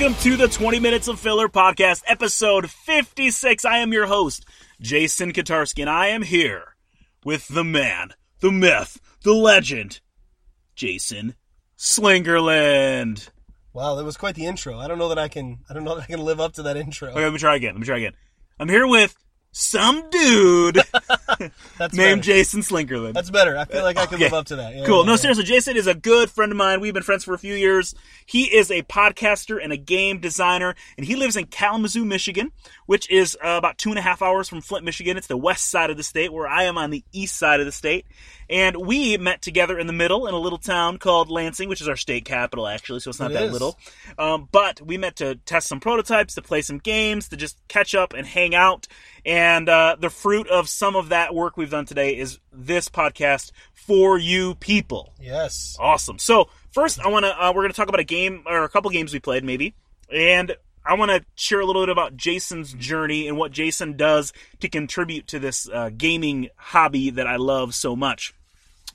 welcome to the 20 Minutes of Filler podcast, episode 56. I am your host, Jason Kotarski, and I am here with the man, the myth, the legend, Jason Slingerland. Wow, that was quite the intro. I don't know that I can. I don't know that I can live up to that intro. Okay, let me try again. Let me try again. I'm here with some dude That's named better. Jason Slinkerland. That's better. I feel like I can Okay. live up to that. Yeah, cool. yeah, No, yeah. seriously, Jason is a good friend of mine. We've been friends for a few years. He is a podcaster and a game designer, and he lives in Kalamazoo, Michigan, which is uh, about two and a half hours from Flint, Michigan. It's the west side of the state, where I am on the east side of the state. And we met together in the middle in a little town called Lansing, which is our state capital, actually, so it's not It that is. little. Um, but we met to test some prototypes, to play some games, to just catch up and hang out. And uh, the fruit of some of that work we've done today is this podcast for you people. Yes. Awesome. So first, I want to uh, we're going to talk about a game or a couple games we played, maybe, and I want to share a little bit about Jason's journey and what Jason does to contribute to this uh, gaming hobby that I love so much.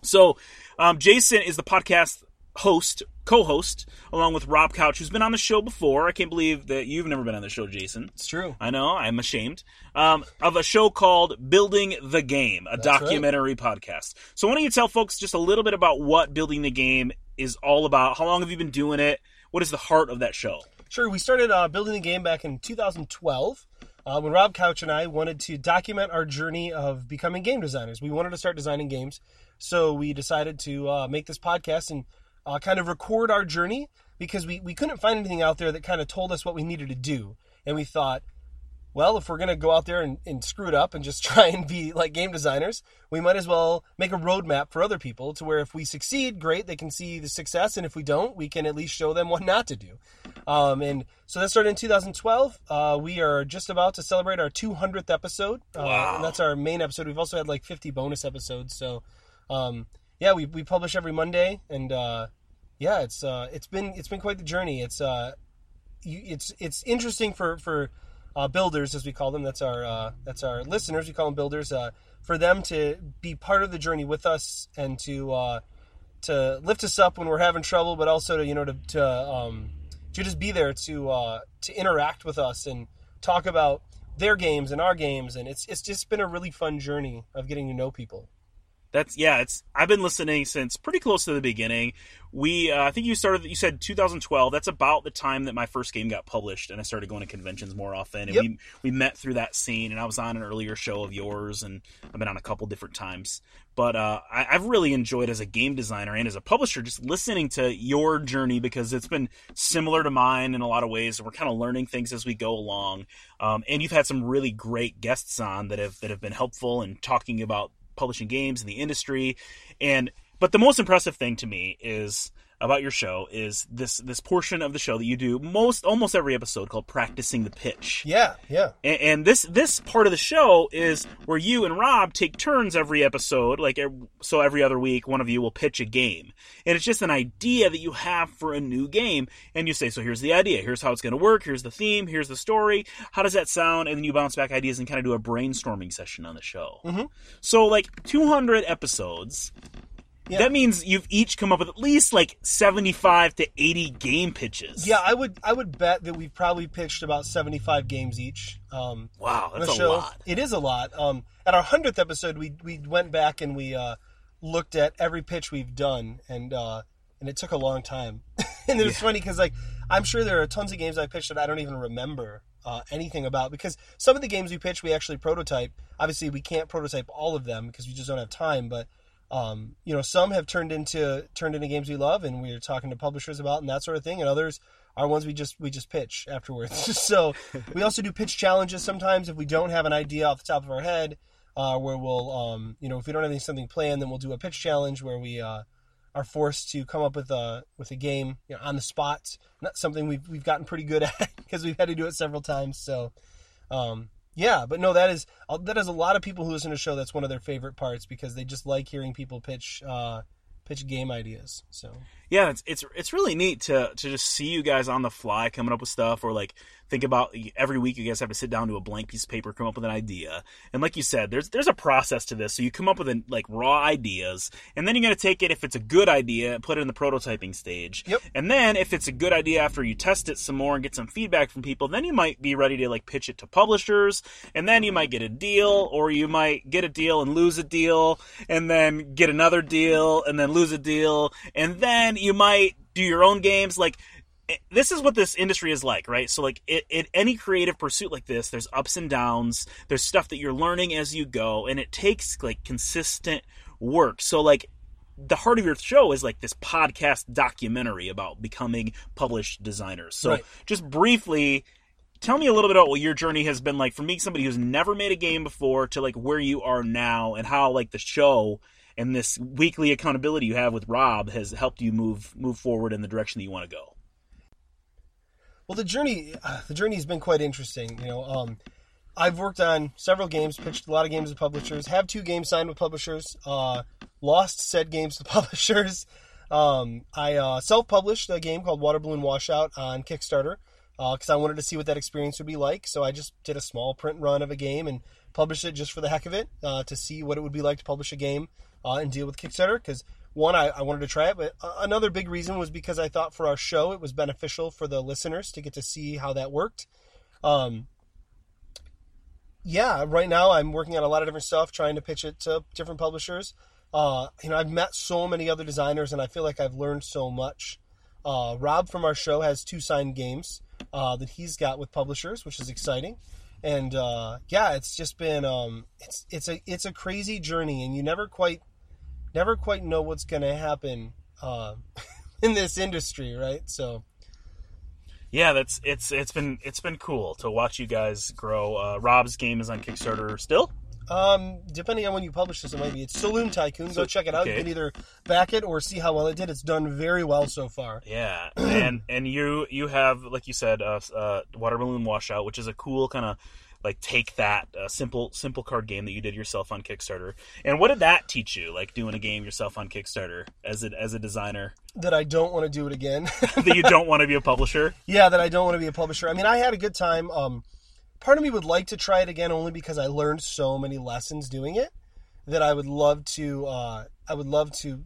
So, um, Jason is the podcast host, co-host, along with Rob Couch, who's been on the show before. I can't believe that you've never been on the show, Jason. It's true. I know, I'm ashamed. Um, of a show called Building the Game, a That's right. documentary podcast. So, why don't you tell folks just a little bit about what Building the Game is all about? How long have you been doing it? What is the heart of that show? Sure. We started uh, building the game back in 2012 uh, when Rob Couch and I wanted to document our journey of becoming game designers. We wanted to start designing games, so we decided to uh, make this podcast and uh, kind of record our journey because we, we couldn't find anything out there that kind of told us what we needed to do. And we thought, well, if we're going to go out there and, and screw it up and just try and be like game designers, we might as well make a roadmap for other people to where if we succeed, great, they can see the success. And if we don't, we can at least show them what not to do. Um, and so that started in 2012. Uh, we are just about to celebrate our 200th episode. Uh, Wow. and that's our main episode. We've also had like 50 bonus episodes. So, um, yeah, we, we publish every Monday. And uh, yeah, it's uh, it's been it's been quite the journey. It's uh, you, it's it's interesting for for uh, builders as we call them. That's our uh, that's our listeners. We call them builders. Uh, for them to be part of the journey with us and to uh, to lift us up when we're having trouble, but also to you know to to, um, to just be there to uh, to interact with us and talk about their games and our games. And it's it's just been a really fun journey of getting to know people. That's yeah. It's I've been listening since pretty close to the beginning. We uh, I think you started. You said 2012. That's about the time that my first game got published, and I started going to conventions more often. And Yep. we we met through that scene. And I was on an earlier show of yours, and I've been on a couple different times. But uh, I, I've really enjoyed as a game designer and as a publisher just listening to your journey because it's been similar to mine in a lot of ways, and we're kind of learning things as we go along. Um, and you've had some really great guests on that have that have been helpful in talking about publishing games in the industry. And but the most impressive thing to me is about your show is this this portion of the show that you do most almost every episode called practicing the pitch Yeah, yeah. and, and this this part of the show is where you and Rob take turns every episode, like so every other week, one of you will pitch a game, and it's just an idea that you have for a new game, and you say, so here's the idea, here's how it's going to work, here's the theme, here's the story, how does that sound, and then you bounce back ideas and kind of do a brainstorming session on the show. Mhm. So like 200 episodes. Yeah. That means you've each come up with at least like 75 to 80 game pitches. Yeah, I would I would bet that we've probably pitched about seventy five games each. Um, Wow, that's a show. lot. It is a lot. Um, at our hundredth episode, we we went back and we uh, looked at every pitch we've done, and uh, and it took a long time. and it was funny because like I'm sure there are tons of games I pitched that I don't even remember uh, anything about because some of the games we pitch we actually prototype. Obviously, we can't prototype all of them because we just don't have time, but. Um, you know, some have turned into turned into games we love, and we're talking to publishers about and that sort of thing. And others are ones we just we just pitch afterwards. so we also do pitch challenges sometimes if we don't have an idea off the top of our head, uh, where we'll um, you know if we don't have something planned, then we'll do a pitch challenge where we uh, are forced to come up with a with a game you know, on the spot. Not something we've we've gotten pretty good at because we've had to do it several times. So. Um, yeah, but no, that is uh, that is a lot of people who listen to the show. That's one of their favorite parts because they just like hearing people pitch uh, pitch game ideas. So yeah, it's it's it's really neat to to just see you guys on the fly coming up with stuff, or like think about every week you guys have to sit down to a blank piece of paper, come up with an idea. And like you said, there's there's a process to this. So you come up with an, like raw ideas, and then you're going to take it if it's a good idea, put it in the prototyping stage. Yep. And then if it's a good idea after you test it some more and get some feedback from people, then you might be ready to like pitch it to publishers, and then you might get a deal, or you might get a deal and lose a deal, and then get another deal, and then lose a deal, and then you might do your own games. Like eh, this is what this industry is like, right? So like it, it, any creative pursuit like this, there's ups and downs. There's stuff that you're learning as you go, and it takes like consistent work. So like the heart of your show is like this podcast documentary about becoming published designers. So Right. just briefly tell me a little bit about what your journey has been like for me somebody who's never made a game before to like where you are now and how like the show and this weekly accountability you have with Rob has helped you move move forward in the direction that you want to go. Well, the journey, uh, the journey has been quite interesting. You know, um, I've worked on several games, pitched a lot of games to publishers, have two games signed with publishers, uh, lost said games to publishers. Um, I uh, self-published a game called Water Balloon Washout on Kickstarter because I wanted to see what that experience would be like. So I just did a small print run of a game and published it just for the heck of it uh, to see what it would be like to publish a game uh, and deal with Kickstarter. Because one, I, I wanted to try it, but uh, another big reason was because I thought for our show it was beneficial for the listeners to get to see how that worked. Um, yeah, right now I'm working on a lot of different stuff, trying to pitch it to different publishers. Uh, you know, I've met so many other designers, and I feel like I've learned so much. Uh, Rob from our show has two signed games uh, that he's got with publishers, which is exciting. And uh, yeah, it's just been um, it's it's a it's a crazy journey, and you never quite never quite know what's going to happen uh, in this industry, right? So Yeah, that's it's it's been it's been cool to watch you guys grow. Uh, Rob's game is on Kickstarter still. Um, depending on when you publish this, it might be. It's Saloon Tycoon. Go check it out. okay. You can either back it or see how well it did. It's done very well so far. Yeah, and and you you have like you said, uh, uh, water balloon washout, which is a cool kind of like take that uh, simple simple card game that you did yourself on Kickstarter. And what did that teach you? Like doing a game yourself on Kickstarter as a as a designer That I don't want to do it again. that you don't want to be a publisher. yeah, that I don't want to be a publisher. I mean, I had a good time. Um, part of me would like to try it again only because I learned so many lessons doing it that I would love to. Uh, I would love to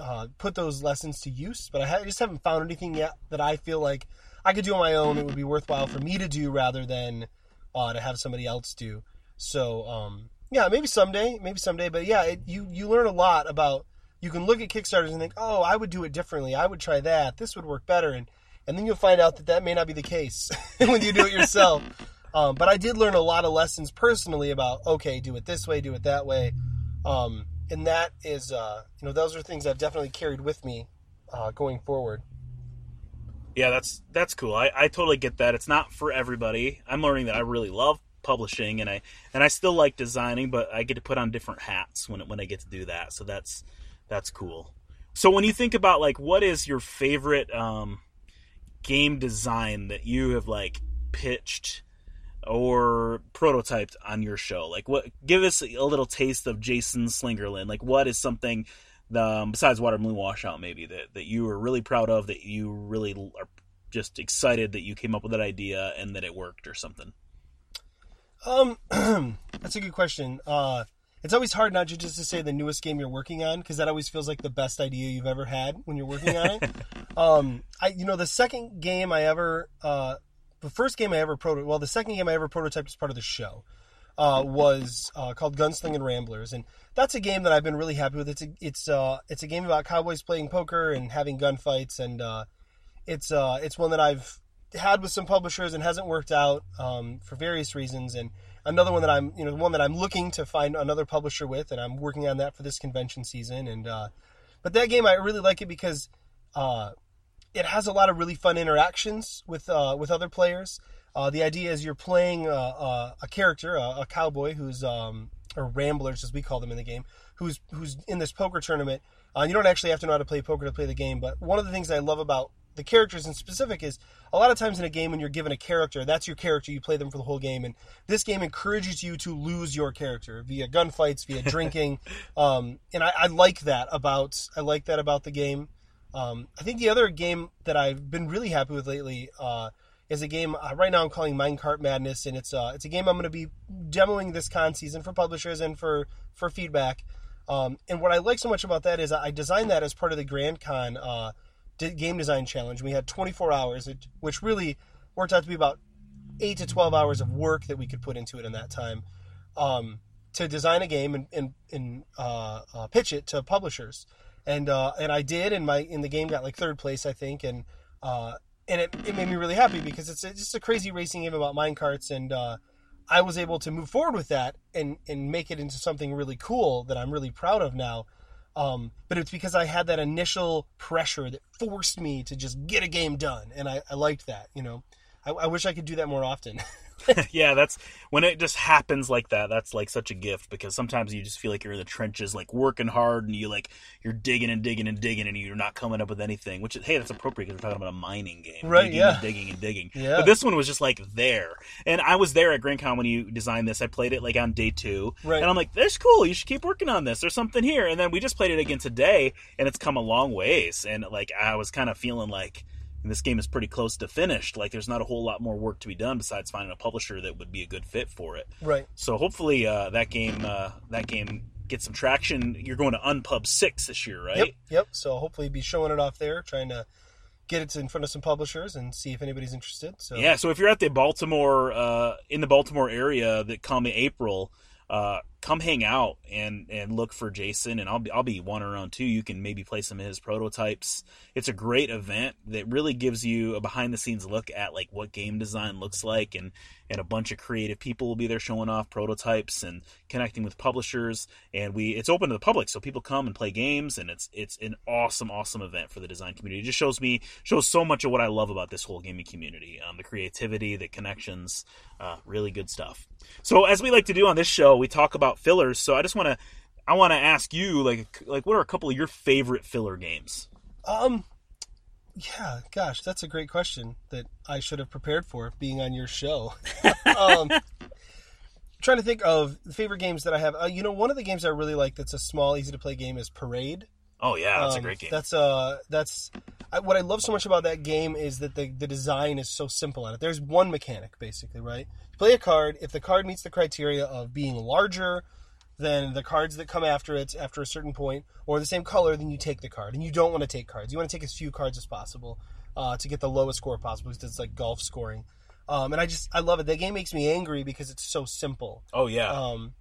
uh, put those lessons to use, but I, ha- I just haven't found anything yet that I feel like I could do on my own. It would be worthwhile for me to do rather than uh, to have somebody else do. So um, yeah, maybe someday, maybe someday. But yeah, it, you you learn a lot about. You can look at Kickstarters and think, oh, I would do it differently. I would try that. This would work better, and and then you'll find out that that may not be the case when you do it yourself. Um, but I did learn a lot of lessons personally about okay, do it this way, do it that way, um, and that is uh, you know those are things I've definitely carried with me uh, going forward. Yeah, that's that's cool. I, I totally get that. It's not for everybody. I'm learning that I really love publishing and I and I still like designing, but I get to put on different hats when when I get to do that. So that's that's cool. So when you think about like what is your favorite um, game design that you have like pitched or prototyped on your show? Like what give us a little taste of Jason Slingerland. Like what is something um, besides Water Balloon Washout maybe that, that you were really proud of that you really are just excited that you came up with that idea and that it worked or something. Um, that's a good question. Uh, it's always hard not to just to say the newest game you're working on because that always feels like the best idea you've ever had when you're working on it. um, I, you know, the second game I ever, uh, the first game I ever proto, well, the second game I ever prototyped as part of the show, uh, was uh, called Gunslinging Ramblers, and that's a game that I've been really happy with. It's a, it's uh, it's a game about cowboys playing poker and having gunfights, and uh, it's uh, it's one that I've had with some publishers and hasn't worked out um, for various reasons, and another one that I'm you know one that I'm looking to find another publisher with, and I'm working on that for this convention season. And uh, but that game I really like it because uh, it has a lot of really fun interactions with uh, with other players. Uh, the idea is you're playing uh, uh, a character, a, a cowboy who's um, or ramblers as we call them in the game, who's who's in this poker tournament. Uh, you don't actually have to know how to play poker to play the game, but one of the things I love about the characters in specific is a lot of times in a game when you're given a character, that's your character. You play them for the whole game, and this game encourages you to lose your character via gunfights, via drinking, um, and I, I like that about I like that about the game. Um, I think the other game that I've been really happy with lately uh, is a game uh, right now I'm calling Minecart Madness, and it's uh, it's a game I'm going to be demoing this con season for publishers and for for feedback. Um, and what I like so much about that is I designed that as part of the Grand Con uh, game design challenge. We had 24 hours, which really worked out to be about eight to 12 hours of work that we could put into it in that time um, to design a game and, and, and uh, uh, pitch it to publishers. And uh, and I did, and my in the game got like third place, I think, and uh, and it, it made me really happy because it's just a crazy racing game about minecarts and uh, I was able to move forward with that and and make it into something really cool that I'm really proud of now. Um, but it's because I had that initial pressure that forced me to just get a game done, and I, I liked that. You know, I, I wish I could do that more often. yeah, that's when it just happens like that. That's like such a gift because sometimes you just feel like you're in the trenches, like working hard, and you like you're digging and digging and digging, and you're not coming up with anything. Which is hey, that's appropriate because we're talking about a mining game, right? Digging yeah, and digging and digging. Yeah. But this one was just like there, and I was there at Grand Con when you designed this. I played it like on day two, right? And I'm like, "That's cool. You should keep working on this. There's something here." And then we just played it again today, and it's come a long ways. And like I was kind of feeling like and this game is pretty close to finished. Like there's not a whole lot more work to be done besides finding a publisher that would be a good fit for it. Right. So hopefully uh, that game uh, that game gets some traction. You're going to Unpub Six this year, right? Yep. Yep. So hopefully be showing it off there, trying to get it in front of some publishers and see if anybody's interested. So yeah. So if you're at the Baltimore uh, in the Baltimore area that come April. Uh, come hang out and and look for Jason and I'll be I'll be wandering around too. You can maybe play some of his prototypes. It's a great event that really gives you a behind the scenes look at like what game design looks like and and a bunch of creative people will be there showing off prototypes and connecting with publishers and we it's open to the public so people come and play games and it's it's an awesome awesome event for the design community. It just shows me shows so much of what I love about this whole gaming community. Um, the creativity, the connections, uh, really good stuff. So as we like to do on this show, we talk about fillers. So I just want to I want to ask you like like what are a couple of your favorite filler games? Um yeah, gosh, that's a great question that I should have prepared for being on your show. um trying to think of favorite games that I have. Uh, you know, one of the games I really like that's a small, easy to play game is Parade. Oh yeah, that's um, a great game. That's uh that's I, what I love so much about that game is that the the design is so simple on it. There's one mechanic basically, right? You play a card. If the card meets the criteria of being larger than the cards that come after it after a certain point, or the same color, then you take the card. And you don't want to take cards. You want to take as few cards as possible uh, to get the lowest score possible because it's like golf scoring. Um, and I just I love it. That game makes me angry because it's so simple. Oh yeah. Um,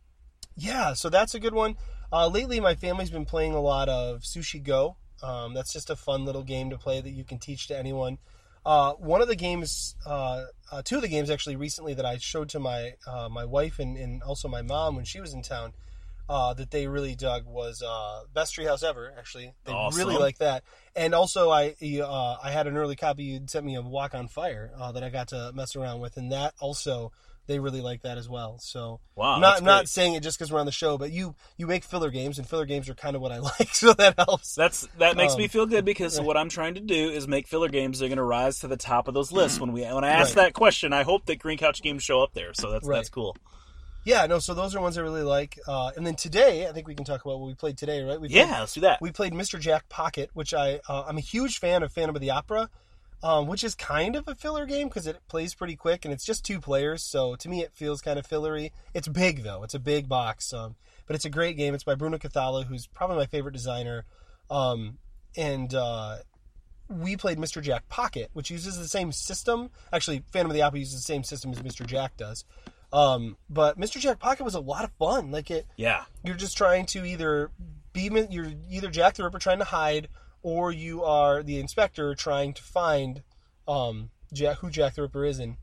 yeah, so that's a good one. Uh, lately, my family's been playing a lot of Sushi Go. Um, that's just a fun little game to play that you can teach to anyone. Uh, one of the games, uh, uh, two of the games actually recently that I showed to my uh, my wife and, and also my mom when she was in town uh, that they really dug was uh, Best Treehouse Ever. Actually, they Awesome. really like that. And also, I uh, I had an early copy. You sent me a Walk on Fire uh, that I got to mess around with, and that also they really like that as well. So wow, I'm not I'm not saying it just because we're on the show, but you you make filler games, and filler games are kind of what I like, so that helps. That's that makes Um, me feel good because right. what I'm trying to do is make filler games that are going to rise to the top of those lists. When we when I ask Right. that question, I hope that Green Couch games show up there. So that's Right. that's cool. Yeah, no. So those are ones I really like. Uh, and then today, I think we can talk about what we played today, right? We played, Yeah, let's do that. we played Mr. Jack Pocket, which I uh, I'm a huge fan of Phantom of the Opera, um, which is kind of a filler game because it plays pretty quick and it's just two players. So to me, it feels kind of fillery. It's big though; it's a big box, um, but it's a great game. It's by Bruno Cathala, who's probably my favorite designer, um, and uh, we played Mr. Jack Pocket, which uses the same system. Actually, Phantom of the Opera uses the same system as Mr. Jack does. Um, but Mr. Jack Pocket was a lot of fun. Like it, Yeah, you're just trying to either be you're either Jack the Ripper trying to hide, or you are the inspector trying to find um, Jack who Jack the Ripper is. And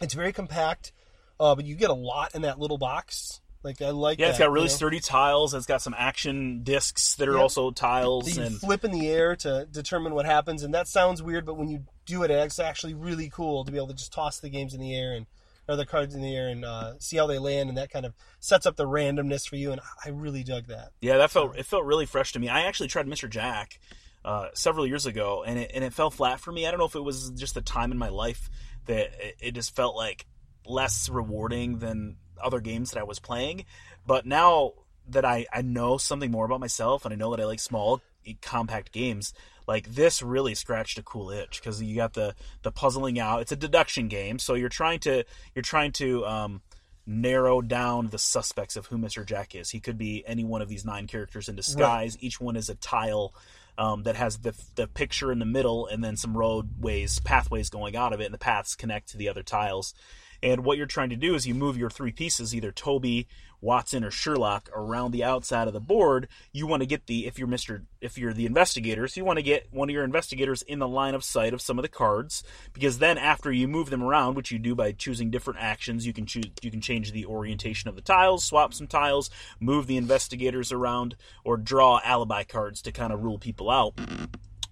it's very compact, uh, but you get a lot in that little box. Like I like. yeah. It's that, got really you know? sturdy tiles. It's got some action discs that are Yep. also tiles, you and flip in the air to determine what happens. And that sounds weird, but when you do it, it's actually really cool to be able to just toss the games in the air and or the cards in the air and uh, see how they land, and that kind of sets up the randomness for you. And I really dug that. yeah, that felt it felt really fresh to me. I actually tried Mr. Jack uh, several years ago, and it and it fell flat for me. I don't know if it was just the time in my life that it, it just felt like less rewarding than other games that I was playing. But now that I, I know something more about myself and I know that I like small compact games, like this really scratched a cool itch because you got the the puzzling out. It's a deduction game, so you're trying to you're trying to um, narrow down the suspects of who Mr. Jack is. He could be any one of these nine characters in disguise. Right. Each one is a tile um, that has the the picture in the middle, and then some roadways, pathways going out of it, and the paths connect to the other tiles. And what you're trying to do is you move your three pieces, either Toby, Watson, or Sherlock, around the outside of the board. You want to get the if you're Mister if you're the investigators, you want to get one of your investigators in the line of sight of some of the cards because then after you move them around, which you do by choosing different actions, you can choose you can change the orientation of the tiles, swap some tiles, move the investigators around, or draw alibi cards to kind of rule people out.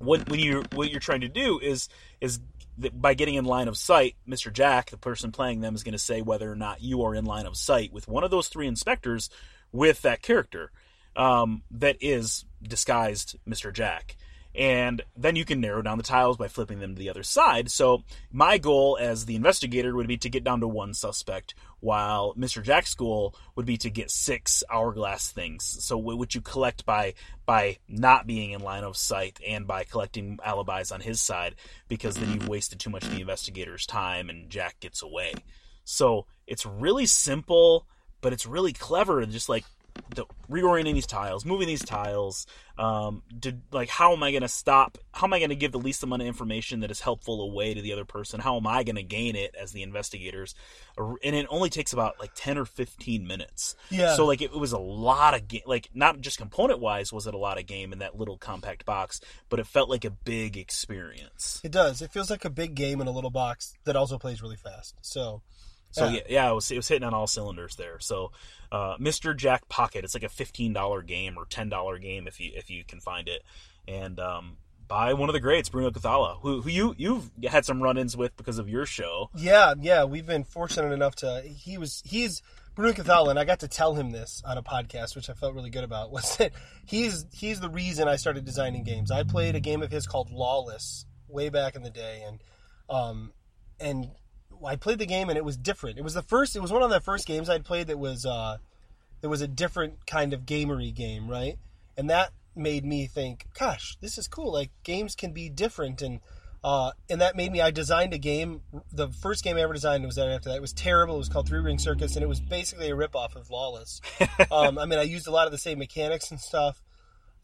What when you what you're trying to do is is by getting in line of sight, Mr. Jack, the person playing them, is going to say whether or not you are in line of sight with one of those three inspectors with that character um, that is disguised Mr. Jack and then you can narrow down the tiles by flipping them to the other side. So my goal as the investigator would be to get down to one suspect, while Mr. Jack's goal would be to get six hourglass things. So which you collect by by not being in line of sight and by collecting alibis on his side, because then you've mm-hmm. wasted too much of the investigator's time and Jack gets away. So it's really simple, but it's really clever. And just like the, reorienting these tiles, moving these tiles, um, to, like how am I going to stop? How am I going to give the least amount of information that is helpful away to the other person? How am I going to gain it as the investigators? And it only takes about like ten or fifteen minutes. Yeah. So like it, it was a lot of game. Like not just component wise was it a lot of game in that little compact box, but it felt like a big experience. It does. It feels like a big game in a little box that also plays really fast. So. So yeah, yeah, it was it was hitting on all cylinders there. So uh, Mr. Jack Pocket. It's like a fifteen dollar game or ten dollar game if you if you can find it, and um, by one of the greats, Bruno Cathala, who, who you you've had some run-ins with because of your show. Yeah, yeah, we've been fortunate enough to. He was he's Bruno Cathala, and I got to tell him this on a podcast, which I felt really good about. Was that he's he's the reason I started designing games. I played a game of his called Lawless way back in the day, and um, and I played the game and it was different. It was the first. It was one of the first games I'd played that was uh, that was a different kind of gamery game, right? And that made me think, gosh, this is cool. Like games can be different, and uh, and that made me. I designed a game. The first game I ever designed was that after that. It was terrible. It was called Three Ring Circus, and it was basically a ripoff of Lawless. um, I mean, I used a lot of the same mechanics and stuff.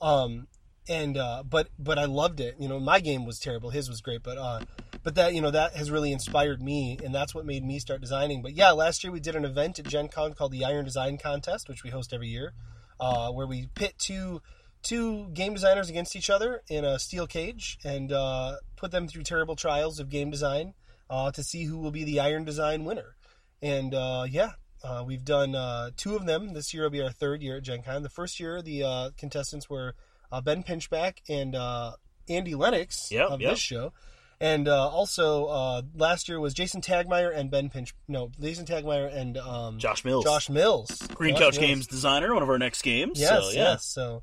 Um, and uh, but but I loved it. You know, my game was terrible. His was great, but uh, but that you know that has really inspired me, and that's what made me start designing. But yeah, last year we did an event at Gen Con called the Iron Design Contest, which we host every year, uh, where we pit two two game designers against each other in a steel cage and uh, put them through terrible trials of game design uh, to see who will be the Iron Design winner. And uh, yeah, uh, we've done uh, two of them. This year will be our third year at Gen Con. The first year, the uh, contestants were uh, Ben Pinchback and uh, Andy Lennox yep, of yep. this show. And uh, also uh, last year was Jason Tagmire and Ben Pinch. No, Jason Tagmire and um, Josh Mills. Josh Mills. Green Josh Couch Mills. Games designer, one of our next games. Yes, so, yeah. yes. So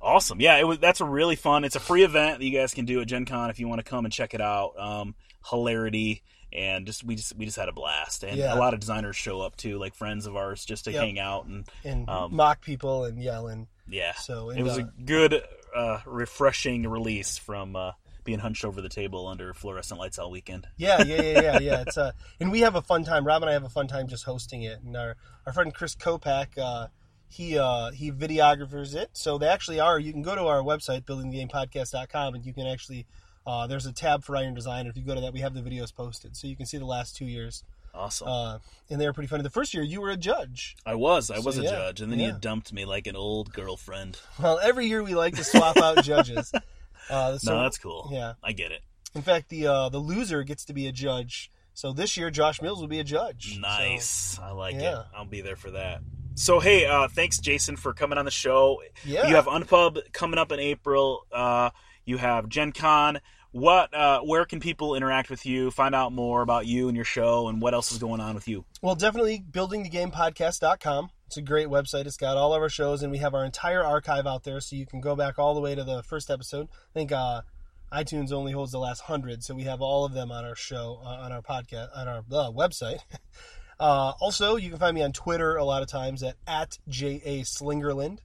Awesome. Yeah, it was. That's a really fun. It's a free event that you guys can do at Gen Con if you want to come and check it out. Um, hilarity and just we just we just had a blast and Yeah. a lot of designers show up too like friends of ours just to Yep. hang out and and Um, mock people and yell and yeah so it was uh, a good uh, refreshing release from uh, being hunched over the table under fluorescent lights all weekend Yeah, yeah, yeah, yeah, yeah. It's uh, and we have a fun time. Rob and I have a fun time just hosting it. And our our friend Chris Kopak, uh, he uh, he videographers it. So they actually are. You can go to our website buildingthegamepodcast.com and you can actually uh, there's a tab for Iron Design. If you go to that, we have the videos posted, so you can see the last two years. Awesome Uh, and they were pretty funny. The first year, you were a judge. i was i so, was a yeah, judge and then yeah. you dumped me like an old girlfriend Well, every year we like to swap out judges. Uh, so, no that's cool Yeah. i get it In fact, the uh, the loser gets to be a judge. So this year, Josh Mills will be a judge. So- nice i like it i'll be there for that so hey uh, thanks jason for coming on the show yeah. You have Unpub coming up in April. Uh, you have Gen Con. What? Uh, where can people interact with you? Find out more about you and your show, and what else is going on with you? Well, definitely buildingthegamepodcast.com. It's a great website. It's got all of our shows, and we have our entire archive out there, so you can go back all the way to the first episode. I think uh, iTunes only holds the last hundred, so we have all of them on our show, uh, on our podcast, on our uh, website. uh, also, you can find me on Twitter a lot of times at at ja slingerland,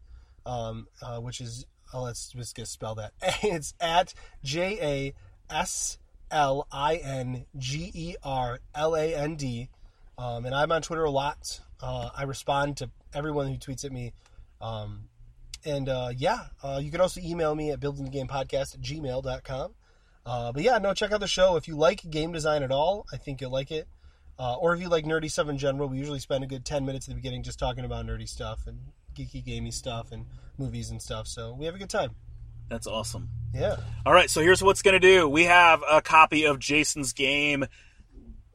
um, uh, which is oh, let's just get spell that. It's at J A S L I N G E R L A N D. Um, and I'm on Twitter a lot. Uh, I respond to everyone who tweets at me. Um, and uh, yeah, uh, you can also email me at buildingthegamepodcast at gmail.com. Uh, but yeah, no, check out the show. If you like game design at all, I think you'll like it. Uh, or if you like nerdy stuff in general, we usually spend a good 10 minutes at the beginning just talking about nerdy stuff and geeky, gamey stuff and movies and stuff. So we have a good time. That's awesome. Yeah. All right, so here's what's going to do. We have a copy of Jason's game,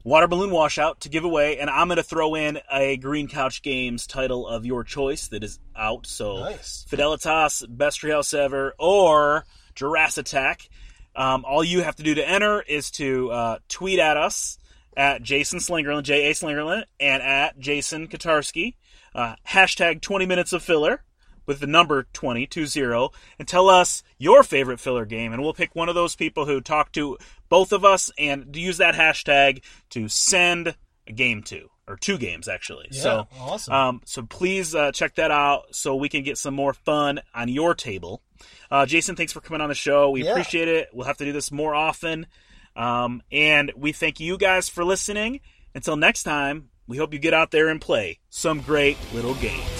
Water Balloon Washout, to give away, and I'm going to throw in a Green Couch Games title of your choice that is out. So Nice. Fidelitas, Best Treehouse Ever, or Jurassic Attack. Um, all you have to do to enter is to uh, tweet at us at Jason Slingerland, J A Slingerland, and at Jason Kotarski. Uh, hashtag 20 minutes of filler with the number 2020 and tell us your favorite filler game and we'll pick one of those people who talk to both of us and use that hashtag to send a game to or two games actually. Yeah, so awesome. um, so please uh, check that out so we can get some more fun on your table. Uh, jason thanks for coming on the show. We Yeah. appreciate it. We'll have to do this more often. Um, and we thank you guys for listening. Until next time we hope you get out there and play some great little games